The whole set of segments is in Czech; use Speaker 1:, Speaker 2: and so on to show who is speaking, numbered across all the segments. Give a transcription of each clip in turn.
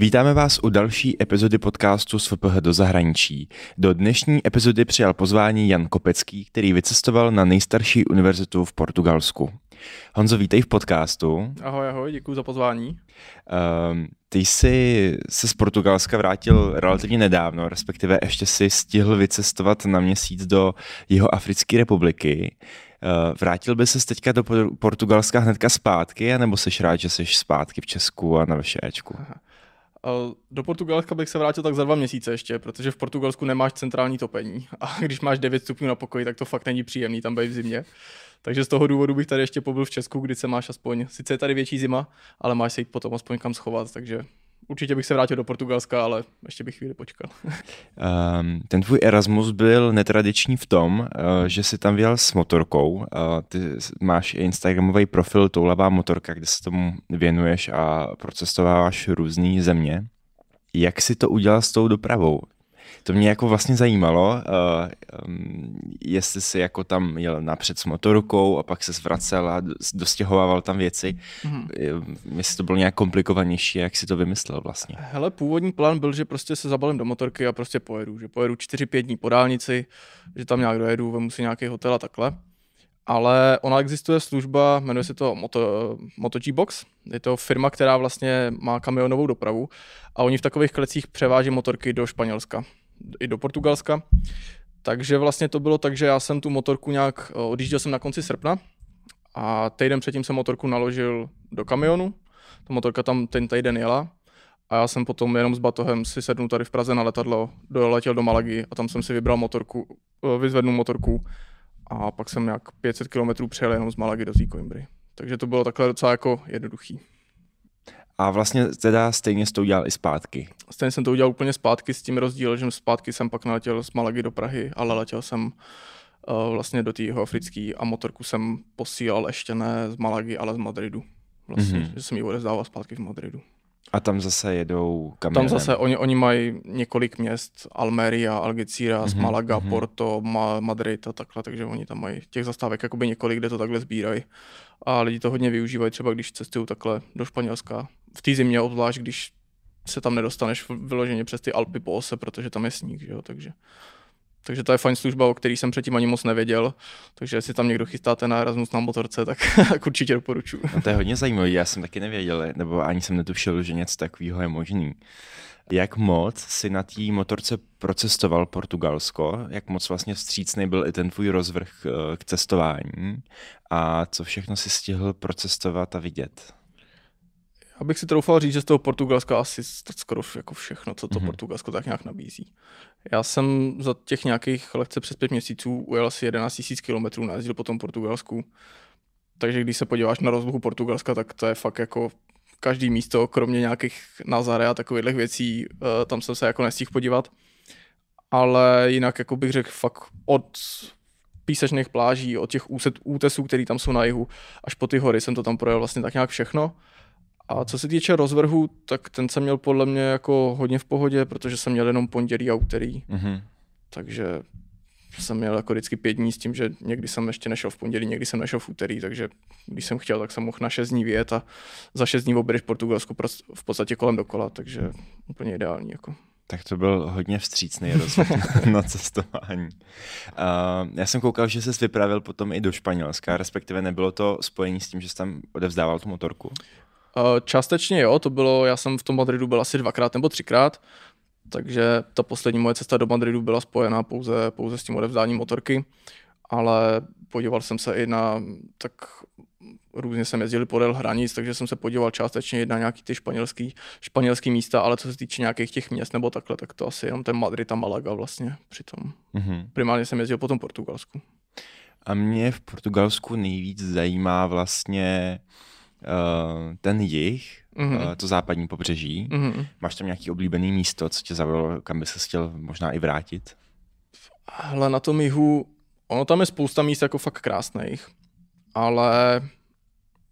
Speaker 1: Vítáme vás u další epizody podcastu z FPH do zahraničí. Do dnešní epizody přijal pozvání Jan Kopecký, který vycestoval na nejstarší univerzitu v Portugalsku. Honzo, vítej v podcastu.
Speaker 2: Ahoj, ahoj, děkuji za pozvání.
Speaker 1: Um, ty jsi se z Portugalska vrátil relativně nedávno, respektive ještě si stihl vycestovat na měsíc do jeho Africké republiky. Uh, vrátil by se teďka do Portugalska hnedka zpátky, anebo jsi rád, že jsi zpátky v Česku a na VŠEčku? Aha.
Speaker 2: Do Portugalska bych se vrátil tak za dva měsíce ještě, protože v Portugalsku nemáš centrální topení. A když máš 9 stupňů na pokoji, tak to fakt není příjemný tam být v zimě. Takže z toho důvodu bych tady ještě pobyl v Česku, kdy se máš aspoň, sice je tady větší zima, ale máš se jít potom aspoň kam schovat, takže určitě bych se vrátil do Portugalska, ale ještě bych chvíli počkal.
Speaker 1: Um, ten tvůj Erasmus byl netradiční v tom, uh, že jsi tam vyjel s motorkou. Uh, ty máš Instagramový profil Toulavá motorka, kde se tomu věnuješ a procestováváš různé země. Jak jsi to udělal s tou dopravou? To mě jako vlastně zajímalo, uh, um, jestli jsi jako tam jel napřed s motorkou a pak se zvracel a dostěhovával tam věci. Mm-hmm. Jestli to bylo nějak komplikovanější, jak si to vymyslel vlastně?
Speaker 2: Hele, původní plán byl, že prostě se zabalím do motorky a prostě pojedu. Že pojedu 4-5 dní po dálnici, že tam nějak dojedu, vemu si nějaký hotel a takhle. Ale ona existuje služba, jmenuje se to Moto, MotoG Box. Je to firma, která vlastně má kamionovou dopravu a oni v takových klecích převáží motorky do Španělska i do Portugalska. Takže vlastně to bylo tak, že já jsem tu motorku nějak, eh, odjížděl jsem na konci srpna a týden předtím jsem motorku naložil do kamionu. Ta motorka tam ten týden jela a já jsem potom jenom s batohem si sednul tady v Praze na letadlo, doletěl do Malagy a tam jsem si vybral motorku, eh, vyzvednu motorku a pak jsem nějak 500 km přejel jenom z Malagy do Coimbry. Takže to bylo takhle docela jako jednoduchý.
Speaker 1: A vlastně teda stejně jsi to udělal i zpátky.
Speaker 2: Stejně jsem to udělal úplně zpátky s tím rozdílem, že zpátky jsem pak naletěl z Malagy do Prahy, ale letěl jsem uh, vlastně do té africké a motorku jsem posílal ještě ne z Malagy, ale z Madridu. Vlastně, mm-hmm. že jsem ji odezdával zpátky v Madridu.
Speaker 1: A tam zase jedou kamionem.
Speaker 2: Tam zase, oni, oni mají několik měst, Almeria, Algeciras, mm-hmm, Malaga, mm-hmm. Porto, Ma- Madrid a takhle, takže oni tam mají těch zastávek jakoby několik, kde to takhle sbírají. A lidi to hodně využívají, třeba když cestují takhle do Španělska. V té zimě obzvlášť, když se tam nedostaneš vyloženě přes ty Alpy po ose, protože tam je sníh, že jo, takže takže to je fajn služba, o který jsem předtím ani moc nevěděl. Takže jestli tam někdo chystáte na Erasmus na motorce, tak, tak určitě doporučuji.
Speaker 1: No to je hodně zajímavé, já jsem taky nevěděl, nebo ani jsem netušil, že něco takového je možný. Jak moc si na té motorce procestoval Portugalsko? Jak moc vlastně vstřícný byl i ten tvůj rozvrh eh, k cestování? A co všechno si stihl procestovat a vidět?
Speaker 2: Abych si troufal říct, že z toho Portugalska asi skoro jako všechno, co to mm-hmm. Portugalsko tak nějak nabízí. Já jsem za těch nějakých lehce přes pět měsíců ujel asi 11 000 kilometrů, najezdil po tom Portugalsku. Takže když se podíváš na rozlohu Portugalska, tak to je fakt jako každý místo, kromě nějakých Nazare a takových věcí, eh, tam jsem se jako nestihl podívat. Ale jinak jako bych řekl fakt od písečných pláží, od těch úset, útesů, které tam jsou na jihu, až po ty hory jsem to tam projel vlastně tak nějak všechno. A co se týče rozvrhu, tak ten jsem měl podle mě jako hodně v pohodě, protože jsem měl jenom pondělí a úterý. Mm-hmm. Takže jsem měl jako vždycky pět dní s tím, že někdy jsem ještě nešel v pondělí, někdy jsem nešel v úterý, takže když jsem chtěl, tak jsem mohl na šest dní vyjet a za šest dní objedeš Portugalsku v podstatě kolem dokola, takže úplně ideální. Jako.
Speaker 1: Tak to byl hodně vstřícný rozhled na cestování. Uh, já jsem koukal, že jsi vypravil potom i do Španělska, respektive nebylo to spojení s tím, že jsi tam odevzdával tu motorku?
Speaker 2: Eh, částečně jo, to bylo, já jsem v tom Madridu byl asi dvakrát nebo třikrát, takže ta poslední moje cesta do Madridu byla spojená pouze, pouze s tím odevzdáním motorky, ale podíval jsem se i na, tak různě jsem jezdil podél hranic, takže jsem se podíval částečně i na nějaký ty španělský, španělský místa, ale co se týče nějakých těch měst nebo takhle, tak to asi jenom ten Madrid a Malaga vlastně přitom. Mm-hmm. Primárně jsem jezdil po tom Portugalsku.
Speaker 1: A mě v Portugalsku nejvíc zajímá vlastně uh, ten jich, mm-hmm. uh, to západní pobřeží. Mm-hmm. Máš tam nějaký oblíbený místo, co tě zaujalo, kam by se chtěl možná i vrátit?
Speaker 2: Hele, na tom jihu, ono tam je spousta míst jako fakt krásných, ale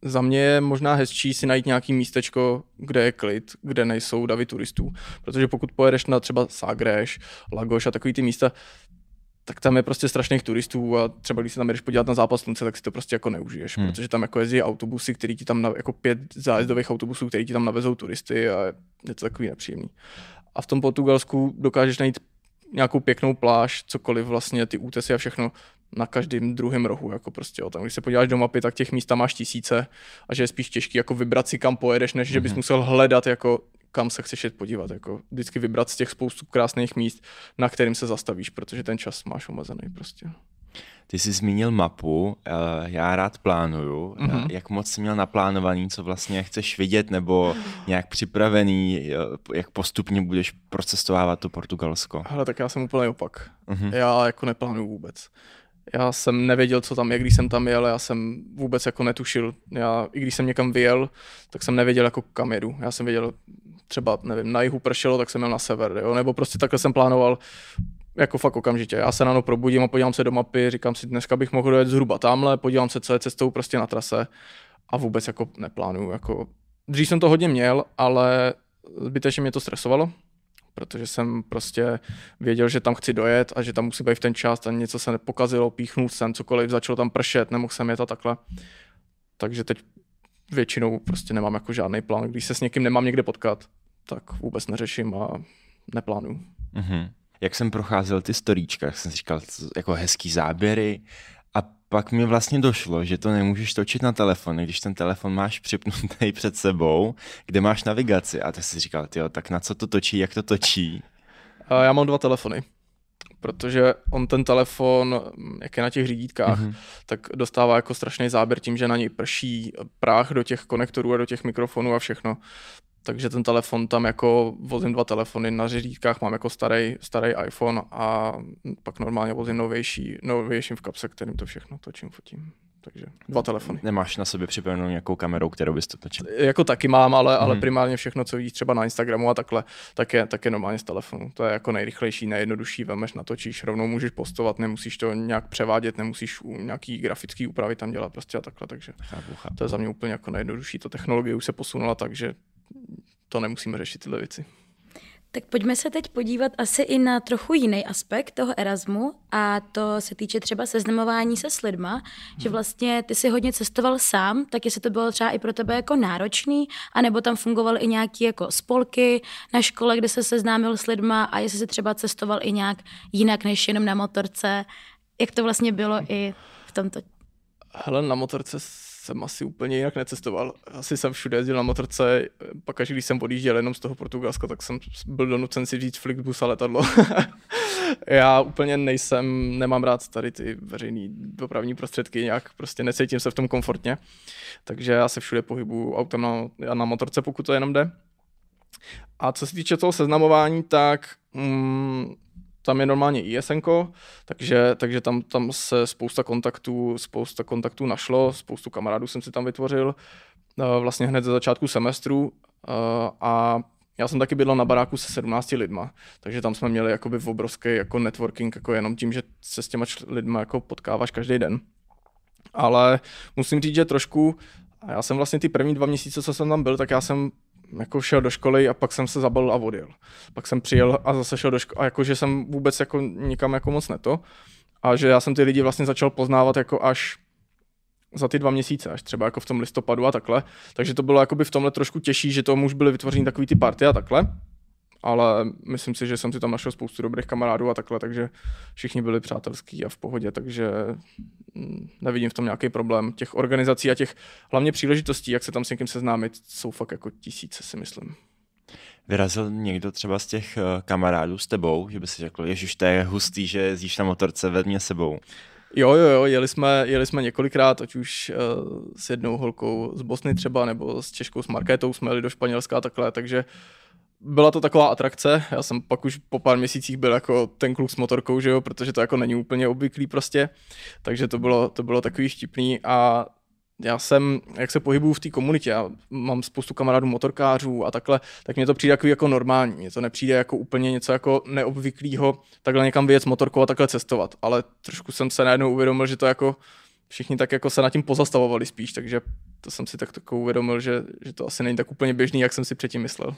Speaker 2: za mě je možná hezčí si najít nějaký místečko, kde je klid, kde nejsou davy turistů. Protože pokud pojedeš na třeba Sagreš, Lagoš a takový ty místa, tak tam je prostě strašných turistů a třeba když se tam jdeš podívat na zápas slunce, tak si to prostě jako neužiješ, hmm. protože tam jako jezdí autobusy, který ti tam, na, jako pět zájezdových autobusů, který ti tam navezou turisty a je to takový nepříjemný. A v tom Portugalsku dokážeš najít nějakou pěknou pláž, cokoliv vlastně, ty útesy a všechno na každém druhém rohu, jako prostě, jo. Tam, když se podíváš do mapy, tak těch míst tam máš tisíce a že je spíš těžký jako vybrat si, kam pojedeš, než mm-hmm. že bys mhm. musel hledat, jako kam se chceš jet podívat. Jako vždycky vybrat z těch spoustu krásných míst, na kterým se zastavíš, protože ten čas máš omezený prostě.
Speaker 1: Ty jsi zmínil mapu, eh, já rád plánuju. Mm-hmm. Jak moc jsi měl naplánovaný, co vlastně chceš vidět, nebo nějak připravený, jak postupně budeš procestovávat to Portugalsko?
Speaker 2: Ale tak já jsem úplně opak. Mm-hmm. Já jako neplánuju vůbec. Já jsem nevěděl, co tam je, když jsem tam jel, já jsem vůbec jako netušil. Já, i když jsem někam vyjel, tak jsem nevěděl, jako kam jedu. Já jsem věděl, třeba, nevím, na jihu pršelo, tak jsem měl na sever, jo? nebo prostě takhle jsem plánoval jako fakt okamžitě. Já se ráno probudím a podívám se do mapy, říkám si, dneska bych mohl dojet zhruba tamhle, podívám se, co je cestou prostě na trase a vůbec jako neplánuju. Jako... Dřív jsem to hodně měl, ale zbytečně mě to stresovalo, protože jsem prostě věděl, že tam chci dojet a že tam musí být v ten čas a něco se nepokazilo, píchnul jsem, cokoliv, začalo tam pršet, nemohl jsem jet a takhle. Takže teď většinou prostě nemám jako žádný plán. Když se s někým nemám někde potkat, tak vůbec neřeším a neplánuju.
Speaker 1: Mm-hmm. Jak jsem procházel ty storíčka, jak jsem si říkal, jako hezký záběry a pak mi vlastně došlo, že to nemůžeš točit na telefon, když ten telefon máš připnutý před sebou, kde máš navigaci a ty si říkal, tyjo, tak na co to točí, jak to točí?
Speaker 2: Já mám dva telefony protože on ten telefon, jak je na těch řídítkách, mm-hmm. tak dostává jako strašný záběr tím, že na něj prší prach do těch konektorů a do těch mikrofonů a všechno. Takže ten telefon tam jako vozím dva telefony na řídítkách, mám jako starý, starý iPhone a pak normálně vozím novější, novějším v kapse, kterým to všechno točím, fotím takže dva telefony.
Speaker 1: Nemáš na sobě připravenou nějakou kamerou, kterou bys to točil?
Speaker 2: Jako taky mám, ale, hmm. ale mhm. primárně všechno, co vidíš třeba na Instagramu a takhle, tak je, tak je normálně z telefonu. To je jako nejrychlejší, nejjednodušší, vemeš, natočíš, rovnou můžeš postovat, nemusíš to nějak převádět, nemusíš nějaký grafický úpravy tam dělat prostě a takhle, takže chápu, chápu. to je za mě úplně jako nejjednodušší. To technologie už se posunula tak, že to nemusíme řešit tyhle věci.
Speaker 3: Tak pojďme se teď podívat asi i na trochu jiný aspekt toho Erasmu a to se týče třeba seznamování se s lidma, hmm. že vlastně ty si hodně cestoval sám, tak jestli to bylo třeba i pro tebe jako náročný, anebo tam fungovaly i nějaké jako spolky na škole, kde se seznámil s lidma a jestli si třeba cestoval i nějak jinak než jenom na motorce, jak to vlastně bylo i v tomto?
Speaker 2: Hele, na motorce jsem asi úplně jinak necestoval. Asi jsem všude jezdil na motorce, pak až když jsem odjížděl jenom z toho Portugalska, tak jsem byl donucen si vzít Flixbus a letadlo. Já úplně nejsem, nemám rád tady ty veřejné dopravní prostředky, nějak prostě necítím se v tom komfortně, takže já se všude pohybuju autem na, na motorce, pokud to jenom jde. A co se týče toho seznamování, tak mm, tam je normálně ISN, takže, takže tam, tam se spousta kontaktů, spousta kontaktů našlo, spoustu kamarádů jsem si tam vytvořil eh, vlastně hned ze začátku semestru eh, a já jsem taky bydlel na baráku se 17 lidma, takže tam jsme měli jakoby obrovský jako networking, jako jenom tím, že se s těma lidma jako potkáváš každý den. Ale musím říct, že trošku, a já jsem vlastně ty první dva měsíce, co jsem tam byl, tak já jsem jako šel do školy a pak jsem se zabalil a odjel. Pak jsem přijel a zase šel do školy a jakože jsem vůbec jako nikam jako moc neto. A že já jsem ty lidi vlastně začal poznávat jako až za ty dva měsíce, až třeba jako v tom listopadu a takhle. Takže to bylo jakoby v tomhle trošku těžší, že to už byly vytvořeny takový ty party a takhle ale myslím si, že jsem si tam našel spoustu dobrých kamarádů a takhle, takže všichni byli přátelský a v pohodě, takže mm, nevidím v tom nějaký problém. Těch organizací a těch hlavně příležitostí, jak se tam s někým seznámit, jsou fakt jako tisíce, si myslím.
Speaker 1: Vyrazil někdo třeba z těch eh, kamarádů s tebou, že by si řekl, ježiš, to je hustý, že jezdíš na motorce, ved mě sebou.
Speaker 2: Jo, jo, jo, jeli jsme, jeli jsme několikrát, ať už uh, s jednou holkou z Bosny třeba, nebo s Češkou s Markétou jsme jeli do Španělska a takhle, takže byla to taková atrakce, já jsem pak už po pár měsících byl jako ten kluk s motorkou, že jo, protože to jako není úplně obvyklý prostě, takže to bylo, to bylo takový štipný a já jsem, jak se pohybuju v té komunitě, já mám spoustu kamarádů motorkářů a takhle, tak mě to přijde jako, jako normální. Mně to nepřijde jako úplně něco jako neobvyklého, takhle někam vyjet s motorkou a takhle cestovat. Ale trošku jsem se najednou uvědomil, že to jako všichni tak jako se nad tím pozastavovali spíš, takže to jsem si tak, tak uvědomil, že, že to asi není tak úplně běžný, jak jsem si předtím myslel.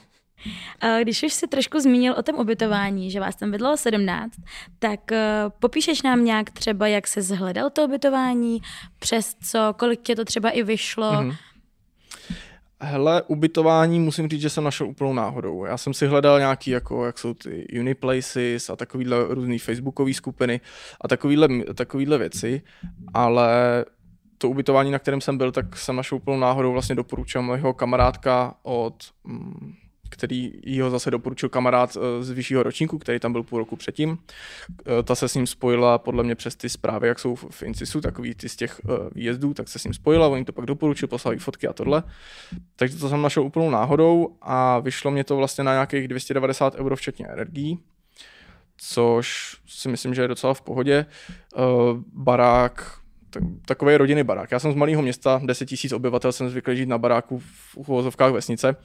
Speaker 3: Když už si trošku zmínil o tom ubytování, že vás tam bydlelo 17, tak eh, popíšeš nám nějak třeba, jak se zhledal to ubytování, přes co, kolik tě to třeba i vyšlo? Mm-hmm.
Speaker 2: Hele, ubytování musím říct, že jsem našel úplnou náhodou. Já jsem si hledal nějaký, jako, jak jsou ty Uniplaces a takovýhle různý facebookové skupiny a takovýhle, takovýhle věci, ale to ubytování, na kterém jsem byl, tak jsem našel úplnou náhodou vlastně doporučil mého kamarádka od mm, který ho zase doporučil kamarád eh, z vyššího ročníku, který tam byl půl roku předtím. Eh, ta se s ním spojila podle mě přes ty zprávy, jak jsou v Incisu, takový ty z těch eh, výjezdů, tak se s ním spojila, on to pak doporučil, poslal fotky a tohle. Takže to jsem našel úplnou náhodou a vyšlo mě to vlastně na nějakých 290 euro včetně energií což si myslím, že je docela v pohodě. Barák takový rodinný barák. Já jsem z malého města, 10 tisíc obyvatel, jsem zvyklý žít na baráku v uvozovkách vesnice,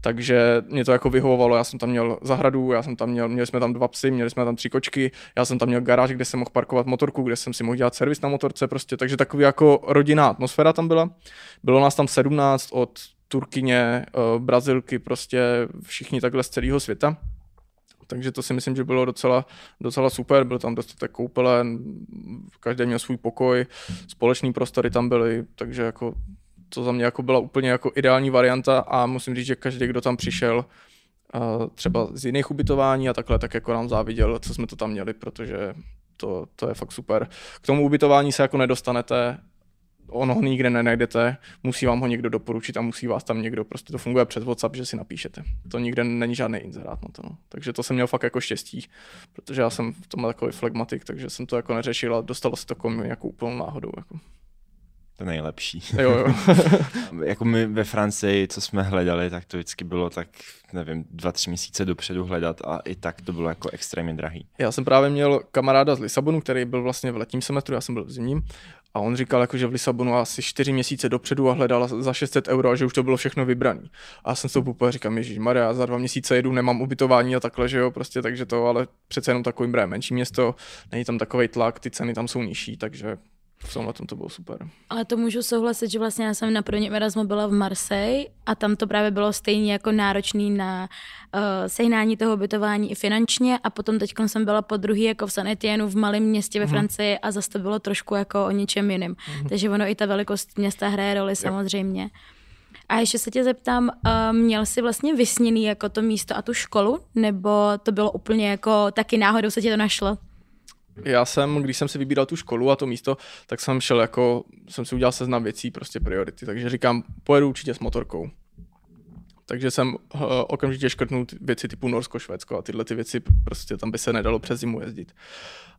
Speaker 2: takže mě to jako vyhovovalo. Já jsem tam měl zahradu, já jsem tam měl, měli jsme tam dva psy, měli jsme tam tři kočky, já jsem tam měl garáž, kde jsem mohl parkovat motorku, kde jsem si mohl dělat servis na motorce, prostě, takže takový jako rodinná atmosféra tam byla. Bylo nás tam 17 od Turkyně, eh, Brazilky, prostě všichni takhle z celého světa. Takže to si myslím, že bylo docela, docela super, byl tam dostatek koupele, každý měl svůj pokoj, společný prostory tam byly, takže jako to za mě jako byla úplně jako ideální varianta a musím říct, že každý, kdo tam přišel, třeba z jiných ubytování a takhle, tak jako nám záviděl, co jsme to tam měli, protože to, to je fakt super. K tomu ubytování se jako nedostanete on ho nikde nenajdete, musí vám ho někdo doporučit a musí vás tam někdo, prostě to funguje přes WhatsApp, že si napíšete. To nikde není žádný inzerát na to. No. Takže to jsem měl fakt jako štěstí, protože já jsem v tom takový flegmatik, takže jsem to jako neřešil a dostalo se to jako jako úplnou náhodou. Jako.
Speaker 1: To nejlepší.
Speaker 2: Jo, jo.
Speaker 1: jako my ve Francii, co jsme hledali, tak to vždycky bylo tak, nevím, dva, tři měsíce dopředu hledat a i tak to bylo jako extrémně drahý.
Speaker 2: Já jsem právě měl kamaráda z Lisabonu, který byl vlastně v letním semestru, já jsem byl v zimním a on říkal, jako, že v Lisabonu asi čtyři měsíce dopředu a hledal za 600 euro a že už to bylo všechno vybrané. A já jsem se úplně říkal, Ježíš Maria, za dva měsíce jedu, nemám ubytování a takhle, že jo, prostě, takže to, ale přece jenom takový menší město, není tam takový tlak, ty ceny tam jsou nižší, takže v tomhle tom to bylo super.
Speaker 3: Ale to můžu souhlasit, že vlastně já jsem na prvním Erasmu byla v Marseille a tam to právě bylo stejně jako náročný na uh, sehnání toho ubytování i finančně a potom teď jsem byla po druhý jako v San Etienne v malém městě ve uh-huh. Francii a zase to bylo trošku jako o něčem jiném. Uh-huh. Takže ono i ta velikost města hraje roli samozřejmě. A ještě se tě zeptám, uh, měl jsi vlastně vysněný jako to místo a tu školu, nebo to bylo úplně jako taky náhodou se ti to našlo?
Speaker 2: Já jsem, když jsem si vybíral tu školu a to místo, tak jsem šel jako, jsem si udělal seznam věcí, prostě priority, takže říkám, pojedu určitě s motorkou. Takže jsem uh, okamžitě škrtnul věci typu Norsko, Švédsko a tyhle ty věci, prostě tam by se nedalo přes zimu jezdit.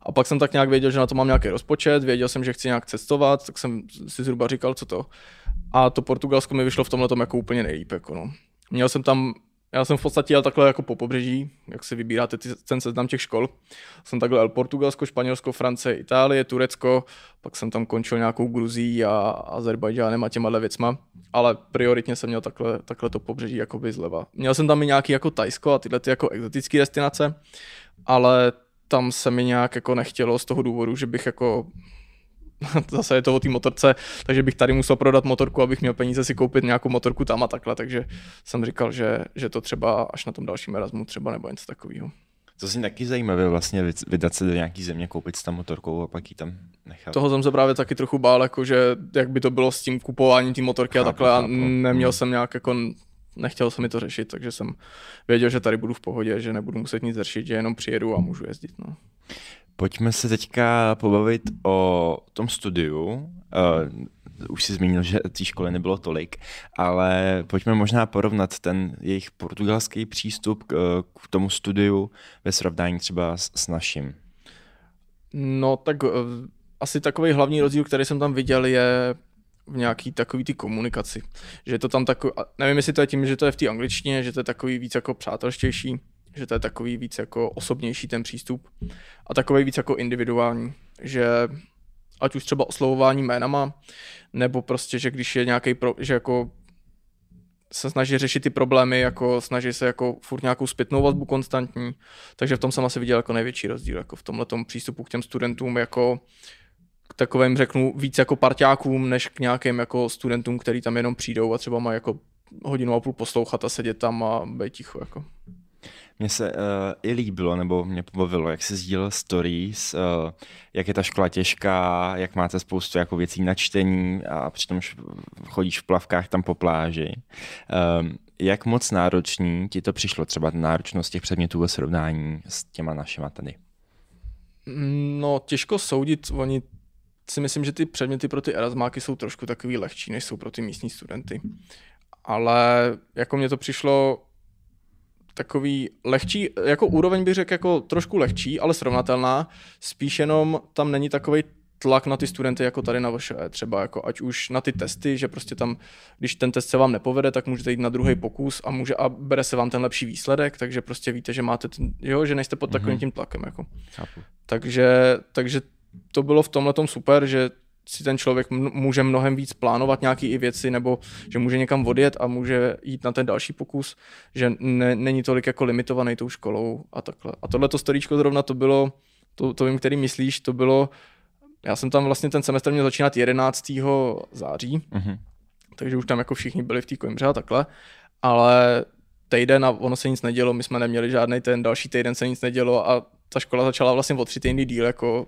Speaker 2: A pak jsem tak nějak věděl, že na to mám nějaký rozpočet, věděl jsem, že chci nějak cestovat, tak jsem si zhruba říkal, co to. A to Portugalsko mi vyšlo v tomhle tom jako úplně nejlíp. Jako no. Měl jsem tam já jsem v podstatě jel takhle jako po pobřeží, jak si vybíráte ty, ten seznam těch škol. Jsem takhle jel Portugalsko, Španělsko, Francie, Itálie, Turecko, pak jsem tam končil nějakou Gruzí a Azerbajdžánem a těma věcma, ale prioritně jsem měl takhle, takhle to pobřeží jakoby zleva. Měl jsem tam i nějaký jako Tajsko a tyhle ty jako exotické destinace, ale tam se mi nějak jako nechtělo z toho důvodu, že bych jako zase je to o té motorce, takže bych tady musel prodat motorku, abych měl peníze si koupit nějakou motorku tam a takhle, takže jsem říkal, že, že to třeba až na tom dalším Erasmu třeba nebo něco takového.
Speaker 1: To si taky zajímavé vlastně vydat se do nějaký země, koupit s tam motorkou a pak ji tam nechat.
Speaker 2: Toho jsem se právě taky trochu bál, jako že jak by to bylo s tím kupováním té motorky chápu, a takhle chápu. a neměl hmm. jsem nějak jako nechtěl jsem mi to řešit, takže jsem věděl, že tady budu v pohodě, že nebudu muset nic řešit, že jenom přijedu a můžu jezdit. No.
Speaker 1: Pojďme se teďka pobavit o tom studiu. Uh, už si zmínil, že té školy nebylo tolik, ale pojďme možná porovnat ten jejich portugalský přístup k, k tomu studiu ve srovnání třeba s, s naším.
Speaker 2: No tak uh, asi takový hlavní rozdíl, který jsem tam viděl, je v nějaký takový ty komunikaci. Že to tam takový, nevím, jestli to je tím, že to je v té angličtině, že to je takový víc jako přátelštější, že to je takový víc jako osobnější ten přístup a takový víc jako individuální, že ať už třeba oslovování jménama, nebo prostě, že když je nějaký, že jako se snaží řešit ty problémy, jako snaží se jako furt nějakou zpětnou vazbu konstantní, takže v tom jsem asi viděl jako největší rozdíl, jako v tomhle přístupu k těm studentům, jako k takovým řeknu víc jako parťákům, než k nějakým jako studentům, který tam jenom přijdou a třeba mají jako hodinu a půl poslouchat a sedět tam a být ticho. Jako.
Speaker 1: Mně se uh, i líbilo, nebo mě pobavilo, jak se sdílel stories, uh, jak je ta škola těžká, jak máte spoustu jako věcí na čtení a přitom chodíš v plavkách tam po pláži. Um, jak moc náročný ti to přišlo, třeba náročnost těch předmětů ve srovnání s těma našima tady?
Speaker 2: No, těžko soudit, oni si myslím, že ty předměty pro ty Erasmáky jsou trošku takový lehčí, než jsou pro ty místní studenty. Ale jako mě to přišlo takový lehčí, jako úroveň bych řekl jako trošku lehčí, ale srovnatelná, spíš jenom tam není takový tlak na ty studenty jako tady na vaše, třeba jako ať už na ty testy, že prostě tam, když ten test se vám nepovede, tak můžete jít na druhý pokus a může a bere se vám ten lepší výsledek, takže prostě víte, že máte ten, jo, že nejste pod takovým mhm. tím tlakem jako. Takže, takže to bylo v tomhle super, že si ten člověk může mnohem víc plánovat nějaké i věci, nebo že může někam odjet a může jít na ten další pokus, že ne, není tolik jako limitovaný tou školou a takhle. A tohle to storíčko zrovna to bylo, to, to vím, který myslíš, to bylo, já jsem tam vlastně ten semestr měl začínat 11. září, mm-hmm. takže už tam jako všichni byli v té Coimbře a takhle, ale týden a ono se nic nedělo, my jsme neměli žádný ten další týden se nic nedělo a ta škola začala vlastně o tři týdny díl jako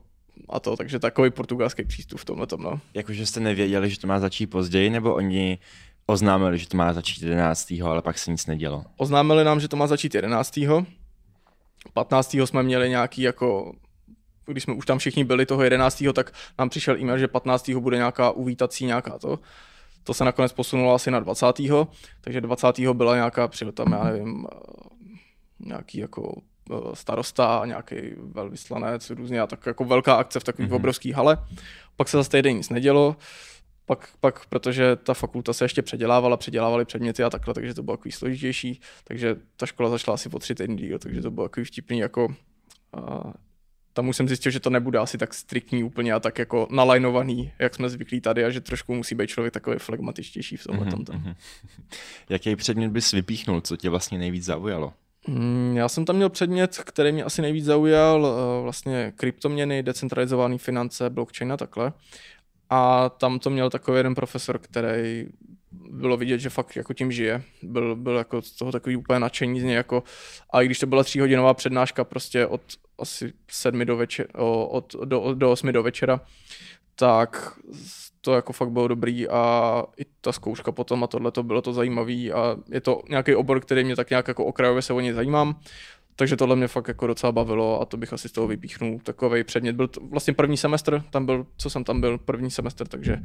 Speaker 2: a to, takže takový portugalský přístup v tomhle tom, no.
Speaker 1: Jakože jste nevěděli, že to má začít později, nebo oni oznámili, že to má začít 11. ale pak se nic nedělo?
Speaker 2: Oznámili nám, že to má začít 11. 15. jsme měli nějaký jako když jsme už tam všichni byli toho 11. tak nám přišel e-mail, že 15. bude nějaká uvítací nějaká to. To se nakonec posunulo asi na 20. Takže 20. byla nějaká, přijel tam, já nevím, eh, nějaký jako starosta, nějaký velvyslanec, různě a tak jako velká akce v takové mm-hmm. obrovské hale. Pak se zase týden nic nedělo, pak, pak, protože ta fakulta se ještě předělávala, předělávali předměty a takhle, takže to bylo takový složitější, takže ta škola začala asi po tři týdny díl, takže to bylo takový vtipný, jako a, tam už jsem zjistil, že to nebude asi tak striktní úplně a tak jako nalajnovaný, jak jsme zvyklí tady a že trošku musí být člověk takový flegmatičtější v tomhle. Mm-hmm.
Speaker 1: Jaký předmět bys vypíchnul, co tě vlastně nejvíc zaujalo?
Speaker 2: Mm, já jsem tam měl předmět, který mě asi nejvíc zaujal, eh, vlastně kryptoměny, decentralizované finance, blockchain a takhle. A tam to měl takový jeden profesor, který bylo vidět, že fakt jako tím žije. Byl, byl jako z toho takový úplně nadšení z něj jako, a i když to byla tříhodinová přednáška prostě od asi sedmi do večera, od, do, do osmi do večera, tak to jako fakt bylo dobrý a i ta zkouška potom a tohle to bylo to zajímavý a je to nějaký obor, který mě tak nějak jako okrajově se o ně zajímám. Takže tohle mě fakt jako docela bavilo a to bych asi z toho vypíchnul. Takový předmět byl to vlastně první semestr, tam byl, co jsem tam byl, první semestr, takže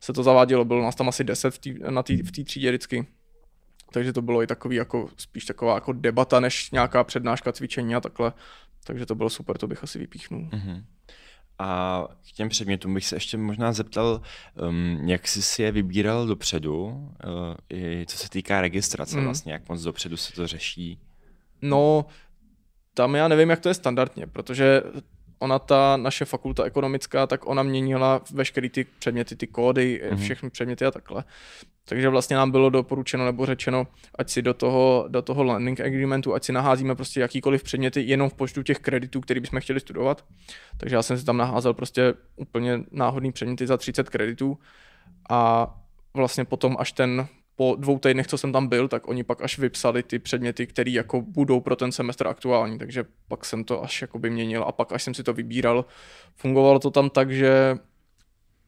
Speaker 2: se to zavádělo, bylo nás tam asi 10 v té na tý, v té třídě vždycky. Takže to bylo i takový jako, spíš taková jako debata, než nějaká přednáška, cvičení a takhle. Takže to bylo super, to bych asi vypíchnul. Mm-hmm.
Speaker 1: A k těm předmětům bych se ještě možná zeptal, um, jak jsi si je vybíral dopředu, uh, i co se týká registrace mm. vlastně, jak moc dopředu se to řeší?
Speaker 2: No, tam já nevím, jak to je standardně, protože ona ta naše fakulta ekonomická, tak ona měnila veškeré ty předměty, ty kódy, mm-hmm. všechny předměty a takhle. Takže vlastně nám bylo doporučeno nebo řečeno, ať si do toho, do toho learning agreementu, ať si naházíme prostě jakýkoliv předměty jenom v počtu těch kreditů, který bychom chtěli studovat. Takže já jsem si tam naházel prostě úplně náhodný předměty za 30 kreditů a vlastně potom až ten po dvou týdnech, co jsem tam byl, tak oni pak až vypsali ty předměty, které jako budou pro ten semestr aktuální, takže pak jsem to až jakoby měnil a pak až jsem si to vybíral. Fungovalo to tam tak, že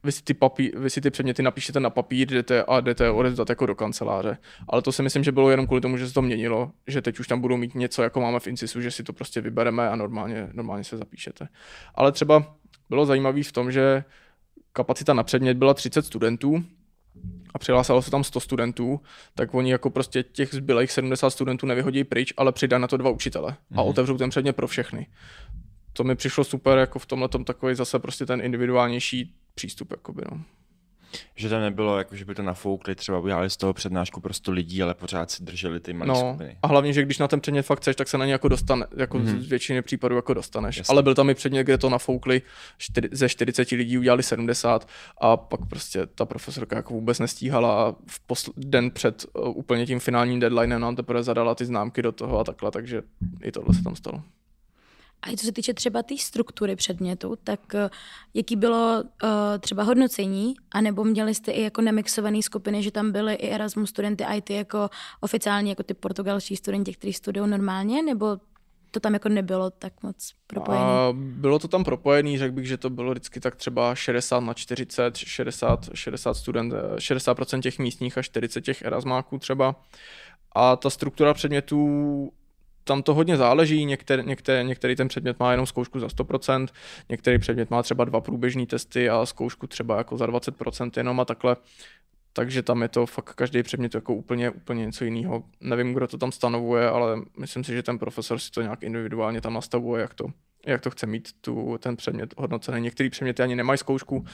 Speaker 2: vy si ty, papí, vy si ty předměty napíšete na papír jdete a jdete odezdat jako do kanceláře. Ale to si myslím, že bylo jenom kvůli tomu, že se to měnilo, že teď už tam budou mít něco, jako máme v Incisu, že si to prostě vybereme a normálně, normálně se zapíšete. Ale třeba bylo zajímavé v tom, že kapacita na předmět byla 30 studentů, a přihlásilo se tam 100 studentů, tak oni jako prostě těch zbylých 70 studentů nevyhodí pryč, ale přidají na to dva učitele mm-hmm. a mhm. otevřou ten předmět pro všechny. To mi přišlo super, jako v tomhle takový zase prostě ten individuálnější přístup, jakoby, no.
Speaker 1: Že to nebylo, jako, že by to nafoukli, třeba udělali z toho přednášku prostě lidí, ale pořád si drželi ty malé no, skupiny.
Speaker 2: A hlavně, že když na ten předmět fakt chceš, tak se na ně jako dostane, jako mm-hmm. z většiny případů jako dostaneš. Jasně. Ale byl tam i předmět, kde to nafoukli, čtyři, ze 40 lidí udělali 70 a pak prostě ta profesorka jako vůbec nestíhala a v posl- den před uh, úplně tím finálním deadlinem nám teprve zadala ty známky do toho a takhle, takže i tohle se tam stalo.
Speaker 3: A i co se týče třeba té tý struktury předmětu, tak uh, jaký bylo uh, třeba hodnocení, anebo měli jste i jako nemixované skupiny, že tam byly i Erasmus studenty IT jako oficiálně jako ty portugalští studenti, kteří studují normálně, nebo to tam jako nebylo tak moc propojené?
Speaker 2: Bylo to tam propojené, řekl bych, že to bylo vždycky tak třeba 60 na 40, 60, 60 student, 60% těch místních a 40 těch erasmáků třeba. A ta struktura předmětů tam to hodně záleží, některý, některý, některý ten předmět má jenom zkoušku za 100%, některý předmět má třeba dva průběžní testy a zkoušku třeba jako za 20% jenom a takhle takže tam je to fakt každý předmět jako úplně, úplně něco jiného. Nevím, kdo to tam stanovuje, ale myslím si, že ten profesor si to nějak individuálně tam nastavuje, jak to, jak to chce mít tu, ten předmět hodnocený. Některý předměty ani nemají zkoušku,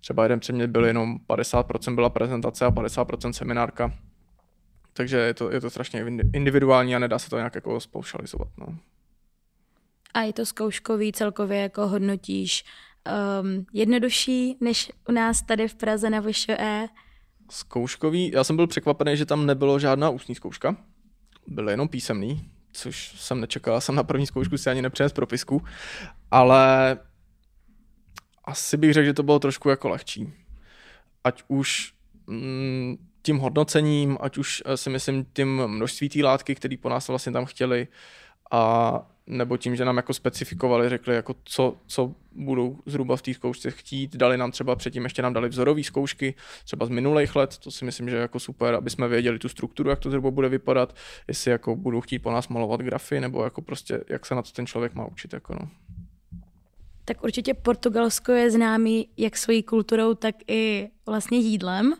Speaker 2: třeba jeden předmět byl jenom 50% byla prezentace a 50% seminárka. Takže je to, je to strašně individuální a nedá se to nějak jako spoušalizovat. No.
Speaker 3: A je to zkouškový celkově jako hodnotíš um, jednodušší než u nás tady v Praze na VŠE?
Speaker 2: Zkouškový, já jsem byl překvapený, že tam nebylo žádná ústní zkouška, byl jenom písemný, což jsem nečekal, jsem na první zkoušku si ani nepřines propisku, ale asi bych řekl, že to bylo trošku jako lehčí. Ať už mm, tím hodnocením, ať už eh, si myslím tím množství té látky, které po nás vlastně tam chtěli a nebo tím, že nám jako specifikovali, řekli, jako co, co budou zhruba v té zkoušce chtít. Dali nám třeba předtím, ještě nám dali vzorové zkoušky, třeba z minulých let, to si myslím, že je jako super, aby jsme věděli tu strukturu, jak to zhruba bude vypadat, jestli jako budou chtít po nás malovat grafy, nebo jako prostě, jak se na to ten člověk má učit. Jako no.
Speaker 3: Tak určitě Portugalsko je známý jak svojí kulturou, tak i vlastně jídlem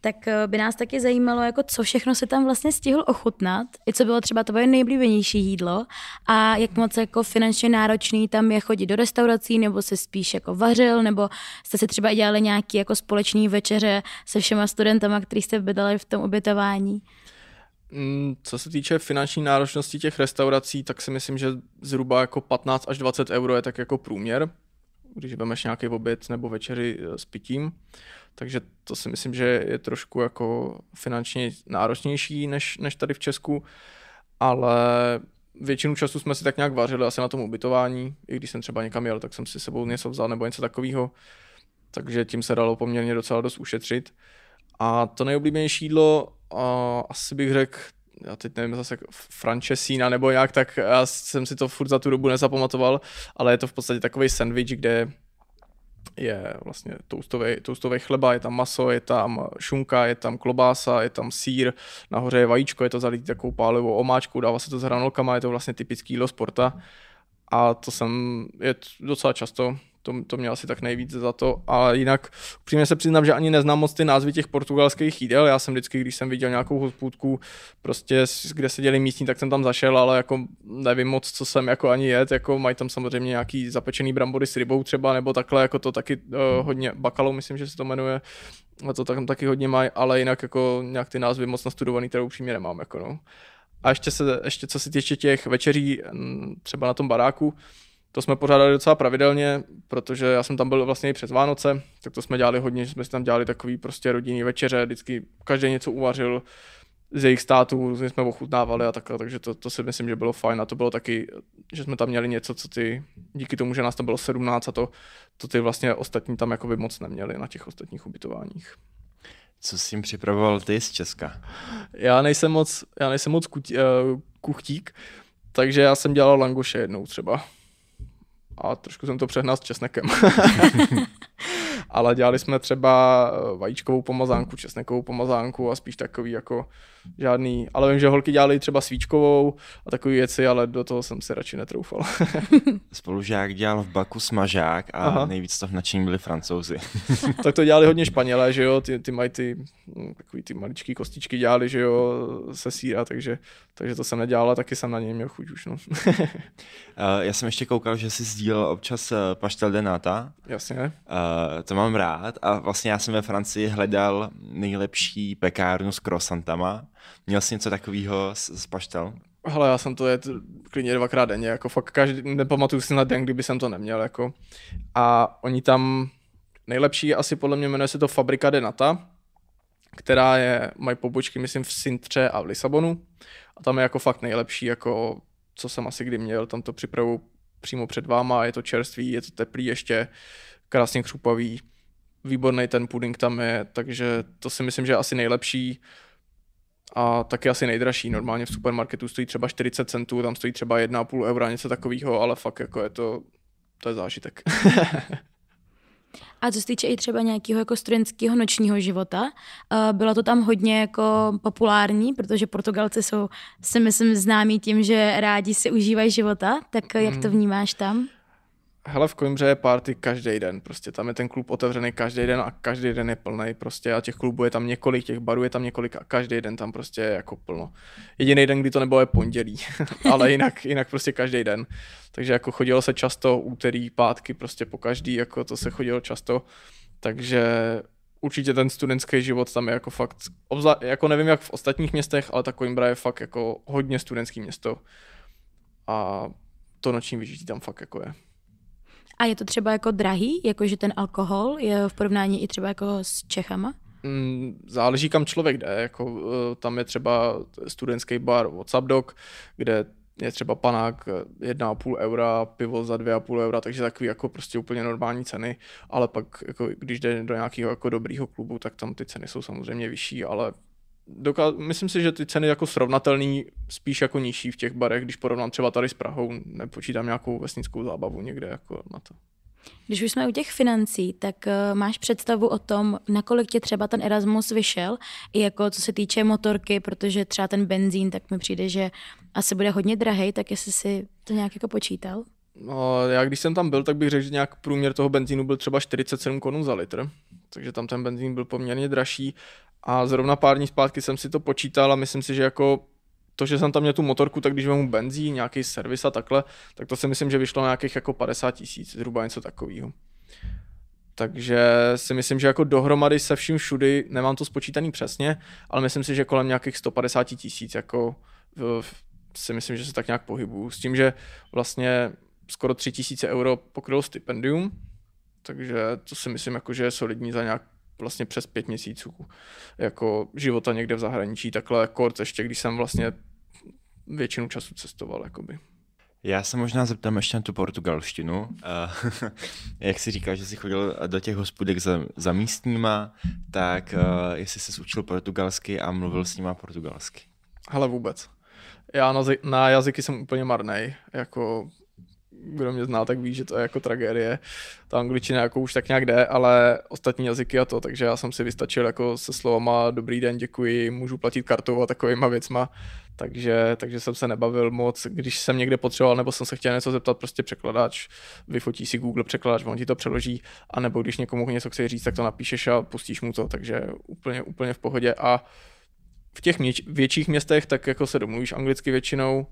Speaker 3: tak eh, by nás taky zajímalo, jako co všechno se tam vlastně stihl ochutnat, i co bylo třeba tvoje nejblíbenější jídlo a jak moc jako finančně náročný tam je chodit do restaurací, nebo se spíš jako vařil, nebo jste si třeba dělali nějaký jako společný večeře se všema studentama, který jste bydali v tom ubytování?
Speaker 2: Mm, co se týče finanční náročnosti těch restaurací, tak si myslím, že zhruba jako 15 až 20 euro je tak jako průměr, když vemeš nějaký oběd nebo večeři eh, s pitím. Takže to si myslím, že je trošku jako finančně náročnější než, než tady v Česku, ale většinu času jsme si tak nějak vařili asi na tom ubytování, i když jsem třeba někam jel, tak jsem si sebou něco vzal nebo něco takového, takže tím se dalo poměrně docela dost ušetřit. A to nejoblíbenější jídlo, a asi bych řekl, já teď nevím zase francesína nebo jak, tak já jsem si to furt za tu dobu nezapamatoval, ale je to v podstatě takový sandwich, kde je vlastně toustový, chleba, je tam maso, je tam šunka, je tam klobása, je tam sír, nahoře je vajíčko, je to zalitý takovou pálivou omáčkou, dává se to s hranolkama, je to vlastně typický jídlo sporta. A to jsem, je docela často, to, to mě asi tak nejvíc za to. A jinak upřímně se přiznám, že ani neznám moc ty názvy těch portugalských jídel. Já jsem vždycky, když jsem viděl nějakou hospůdku, prostě kde se děli místní, tak jsem tam zašel, ale jako nevím moc, co jsem jako ani jet. Jako mají tam samozřejmě nějaký zapečený brambory s rybou třeba, nebo takhle, jako to taky uh, hodně, bakalou myslím, že se to jmenuje, a to tam taky hodně mají, ale jinak jako nějak ty názvy moc nastudovaný, které upřímně nemám. Jako no. A ještě, se, ještě co se týče těch večeří třeba na tom baráku, to jsme pořádali docela pravidelně, protože já jsem tam byl vlastně i přes Vánoce, tak to jsme dělali hodně, že jsme si tam dělali takový prostě rodinný večeře, vždycky každý něco uvařil z jejich států, různě jsme ochutnávali a takhle, takže to, to si myslím, že bylo fajn a to bylo taky, že jsme tam měli něco, co ty, díky tomu, že nás tam bylo 17 a to, to ty vlastně ostatní tam jakoby moc neměli na těch ostatních ubytováních.
Speaker 1: Co jsi jim připravoval ty z Česka?
Speaker 2: Já nejsem moc, já nejsem moc uh, kuchtík, takže já jsem dělal langoše jednou třeba a trošku jsem to přehnal s česnekem. Ale dělali jsme třeba eh, vajíčkovou pomazánku, česnekovou pomazánku a spíš takový jako žádný, ale vím, že holky dělali třeba svíčkovou a takové věci, ale do toho jsem si radši netroufal.
Speaker 1: Spolužák dělal v Baku smažák a Aha. nejvíc to nadšení byli francouzi.
Speaker 2: tak to dělali hodně Španělé, že jo, ty, ty mají ty hm, takový ty maličký kostičky dělali, že jo, se síra, takže, takže to jsem nedělal taky jsem na něj měl chuť už, no.
Speaker 1: Já jsem ještě koukal, že jsi sdílel občas eh, paštel de nata.
Speaker 2: Jasně.
Speaker 1: Uh, to mám rád a vlastně já jsem ve Francii hledal nejlepší pekárnu s croissantama Měl jsi něco takového z, z paštel?
Speaker 2: Hele, já jsem to jet klidně dvakrát denně, jako fakt každý, nepamatuju si na den, kdyby jsem to neměl, jako. A oni tam, nejlepší asi podle mě jmenuje se to Fabrika de Nata, která je, mají pobočky, myslím, v Sintře a v Lisabonu. A tam je jako fakt nejlepší, jako co jsem asi kdy měl, tam to připravu přímo před váma, je to čerstvý, je to teplý ještě, krásně křupavý, výborný ten puding tam je, takže to si myslím, že je asi nejlepší a taky asi nejdražší. Normálně v supermarketu stojí třeba 40 centů, tam stojí třeba 1,5 eura, něco takového, ale fakt jako je to, to je zážitek.
Speaker 3: A co se týče i třeba nějakého jako studentského nočního života, eh, bylo to tam hodně jako populární, protože Portugalci jsou, si myslím, známí tím, že rádi si užívají života, tak jak to hmm. vnímáš tam?
Speaker 2: Hele, v Coimbře je party každý den, prostě tam je ten klub otevřený každý den a každý den je plný prostě a těch klubů je tam několik, těch barů je tam několik a každý den tam prostě je jako plno. Jediný den, kdy to nebylo je pondělí, ale jinak, jinak prostě každý den. Takže jako chodilo se často úterý, pátky, prostě po každý, jako to se chodilo často, takže určitě ten studentský život tam je jako fakt, obzla, jako nevím jak v ostatních městech, ale ta Coimbra je fakt jako hodně studentský město a to noční vyžití tam fakt jako je.
Speaker 3: A je to třeba jako drahý, jakože ten alkohol je v porovnání i třeba jako s Čechama?
Speaker 2: Mm, záleží, kam člověk jde. Jako, eh, tam je třeba studentský bar WhatsApp Dog, kde je třeba panák 1,5 eura, pivo za 2,5 eura, takže takový jako prostě úplně normální ceny, ale pak jako, když jde do nějakého jako dobrýho klubu, tak tam ty ceny jsou samozřejmě vyšší, ale dokáz- myslím si, že ty ceny jako srovnatelný, spíš jako nižší v těch barech, když porovnám třeba tady s Prahou, nepočítám nějakou vesnickou zábavu někde jako na to.
Speaker 3: Když už jsme u těch financí, tak uh, máš představu o tom, nakolik tě třeba ten Erasmus vyšel, i jako co se týče motorky, protože třeba ten benzín, tak mi přijde, že asi bude hodně drahý, tak jestli si to nějak jako počítal?
Speaker 2: No, já když jsem tam byl, tak bych řekl, že nějak průměr toho benzínu byl třeba 47 korun za litr, takže tam ten benzín byl poměrně dražší a zrovna pár dní zpátky jsem si to počítal a myslím si, že jako to, že jsem tam měl tu motorku, tak když vemu benzín, nějaký servis a takhle, tak to si myslím, že vyšlo nějakých jako 50 tisíc, zhruba něco takového. Takže si myslím, že jako dohromady se vším všudy, nemám to spočítaný přesně, ale myslím si, že kolem nějakých 150 tisíc jako si myslím, že se tak nějak pohybuju. S tím, že vlastně skoro 3000 euro pokrylo stipendium, takže to si myslím, jako, že je solidní za nějak vlastně přes pět měsíců jako života někde v zahraničí, takhle kort ještě, když jsem vlastně většinu času cestoval. Jakoby.
Speaker 1: Já se možná zeptám ještě na tu portugalštinu. Uh, jak jsi říkal, že jsi chodil do těch hospodek za, za místníma, tak uh, jestli jsi učil portugalsky a mluvil s nima portugalsky?
Speaker 2: Ale vůbec. Já na, na jazyky jsem úplně marnej. Jako kdo mě zná, tak ví, že to je jako tragédie. Ta angličtina jako už tak nějak jde, ale ostatní jazyky a to, takže já jsem si vystačil jako se slovama dobrý den, děkuji, můžu platit kartou a takovýma věcma. Takže, takže jsem se nebavil moc, když jsem někde potřeboval, nebo jsem se chtěl něco zeptat, prostě překladač, vyfotí si Google překladač, on ti to přeloží, a nebo když někomu něco chce říct, tak to napíšeš a pustíš mu to, takže úplně, úplně v pohodě. A v těch větších městech tak jako se domluvíš anglicky většinou,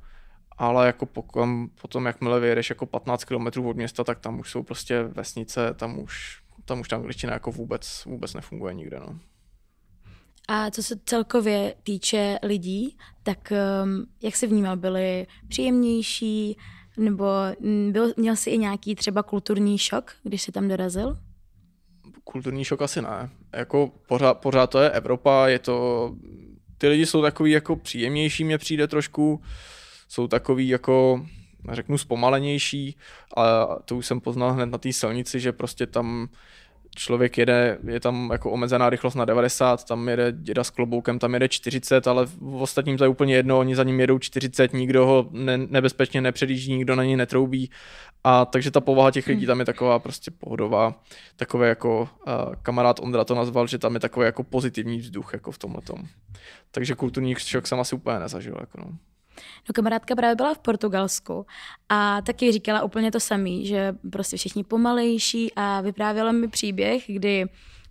Speaker 2: ale jako pokud, potom, jakmile vyjedeš jako 15 km od města, tak tam už jsou prostě vesnice, tam už, tam už ta angličtina jako vůbec, vůbec nefunguje nikde. No.
Speaker 3: A co se celkově týče lidí, tak um, jak se vnímal, byli příjemnější, nebo byl, měl jsi i nějaký třeba kulturní šok, když jsi tam dorazil?
Speaker 2: Kulturní šok asi ne. Jako pořád, pořád to je Evropa, je to, ty lidi jsou takový jako příjemnější, mě přijde trošku, jsou takový jako řeknu zpomalenější a to už jsem poznal hned na té silnici, že prostě tam člověk jede, je tam jako omezená rychlost na 90, tam jede děda s kloboukem, tam jede 40, ale v ostatním to je úplně jedno, oni za ním jedou 40, nikdo ho ne, nebezpečně nepředjíždí, nikdo na něj netroubí a takže ta povaha těch lidí hmm. tam je taková prostě pohodová, takové jako uh, kamarád Ondra to nazval, že tam je takový jako pozitivní vzduch jako v tomhle tom. Takže kulturní šok jsem asi úplně nezažil. Jako no.
Speaker 3: No kamarádka právě byla v Portugalsku a taky říkala úplně to samé, že prostě všichni pomalejší a vyprávěla mi příběh, kdy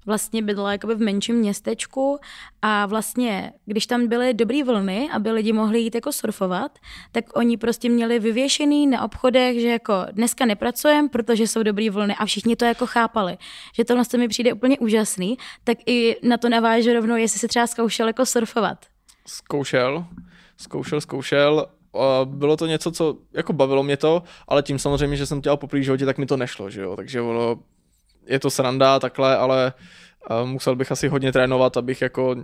Speaker 3: vlastně bydlela jakoby v menším městečku a vlastně, když tam byly dobrý vlny, aby lidi mohli jít jako surfovat, tak oni prostě měli vyvěšený na obchodech, že jako dneska nepracujeme, protože jsou dobrý vlny a všichni to jako chápali. Že tohle mi přijde úplně úžasný, tak i na to navážu rovnou, jestli se třeba zkoušel jako surfovat.
Speaker 2: Zkoušel zkoušel, zkoušel. A bylo to něco, co jako bavilo mě to, ale tím samozřejmě, že jsem dělal poprvé životě, tak mi to nešlo, že jo. Takže ono, je to sranda takhle, ale musel bych asi hodně trénovat, abych jako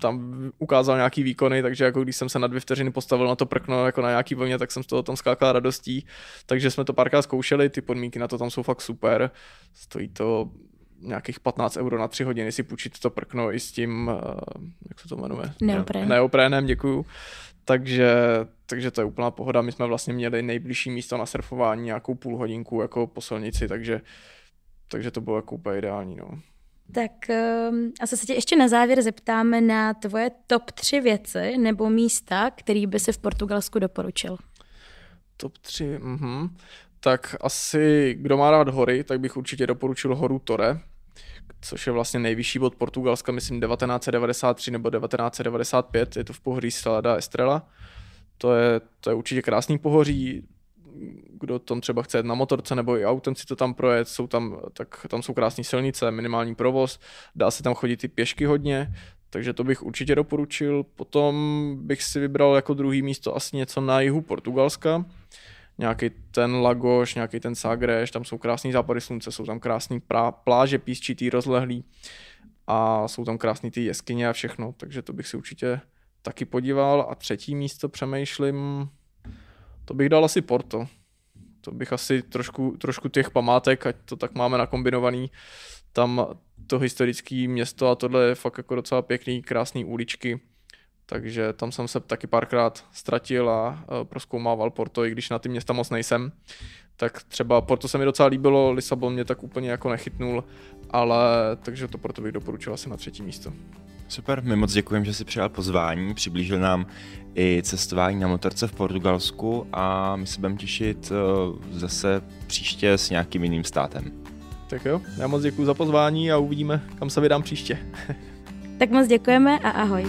Speaker 2: tam ukázal nějaký výkony, takže jako když jsem se na dvě vteřiny postavil na to prkno jako na nějaký vlně, tak jsem z toho tam skákal radostí, takže jsme to párkrát zkoušeli, ty podmínky na to tam jsou fakt super, stojí to nějakých 15 euro na 3 hodiny si půjčit to prkno i s tím, jak se to jmenuje?
Speaker 3: Neoprénem.
Speaker 2: Neoprénem, děkuju. Takže, takže to je úplná pohoda. My jsme vlastně měli nejbližší místo na surfování nějakou půl hodinku jako po silnici, takže, takže to bylo jako úplně ideální. No.
Speaker 3: Tak um, asi se tě ještě na závěr zeptáme na tvoje top tři věci nebo místa, který by si v Portugalsku doporučil.
Speaker 2: Top tři, mhm. Tak asi, kdo má rád hory, tak bych určitě doporučil horu Tore, což je vlastně nejvyšší bod Portugalska, myslím 1993 nebo 1995, je to v pohoří Salada Estrela. To je, to je určitě krásný pohoří, kdo tam třeba chce jet na motorce nebo i autem si to tam projet, jsou tam, tak tam jsou krásné silnice, minimální provoz, dá se tam chodit i pěšky hodně, takže to bych určitě doporučil. Potom bych si vybral jako druhý místo asi něco na jihu Portugalska, nějaký ten Lagoš, nějaký ten Sagreš, tam jsou krásný západy slunce, jsou tam krásný prá- pláže písčitý, rozlehlý a jsou tam krásný ty jeskyně a všechno, takže to bych si určitě taky podíval. A třetí místo přemýšlím, to bych dal asi Porto. To bych asi trošku, trošku těch památek, ať to tak máme nakombinovaný. Tam to historické město a tohle je fakt jako docela pěkný, krásný uličky takže tam jsem se taky párkrát ztratil a proskoumával Porto, i když na ty města moc nejsem. Tak třeba Porto se mi docela líbilo, Lisabon mě tak úplně jako nechytnul, ale takže to Porto bych doporučil asi na třetí místo.
Speaker 1: Super, my moc děkujeme, že jsi přijal pozvání, přiblížil nám i cestování na motorce v Portugalsku a my se budeme těšit eh, zase příště s nějakým jiným státem.
Speaker 2: Tak jo, já moc děkuji za pozvání a uvidíme, kam se vydám příště.
Speaker 3: tak moc děkujeme a ahoj.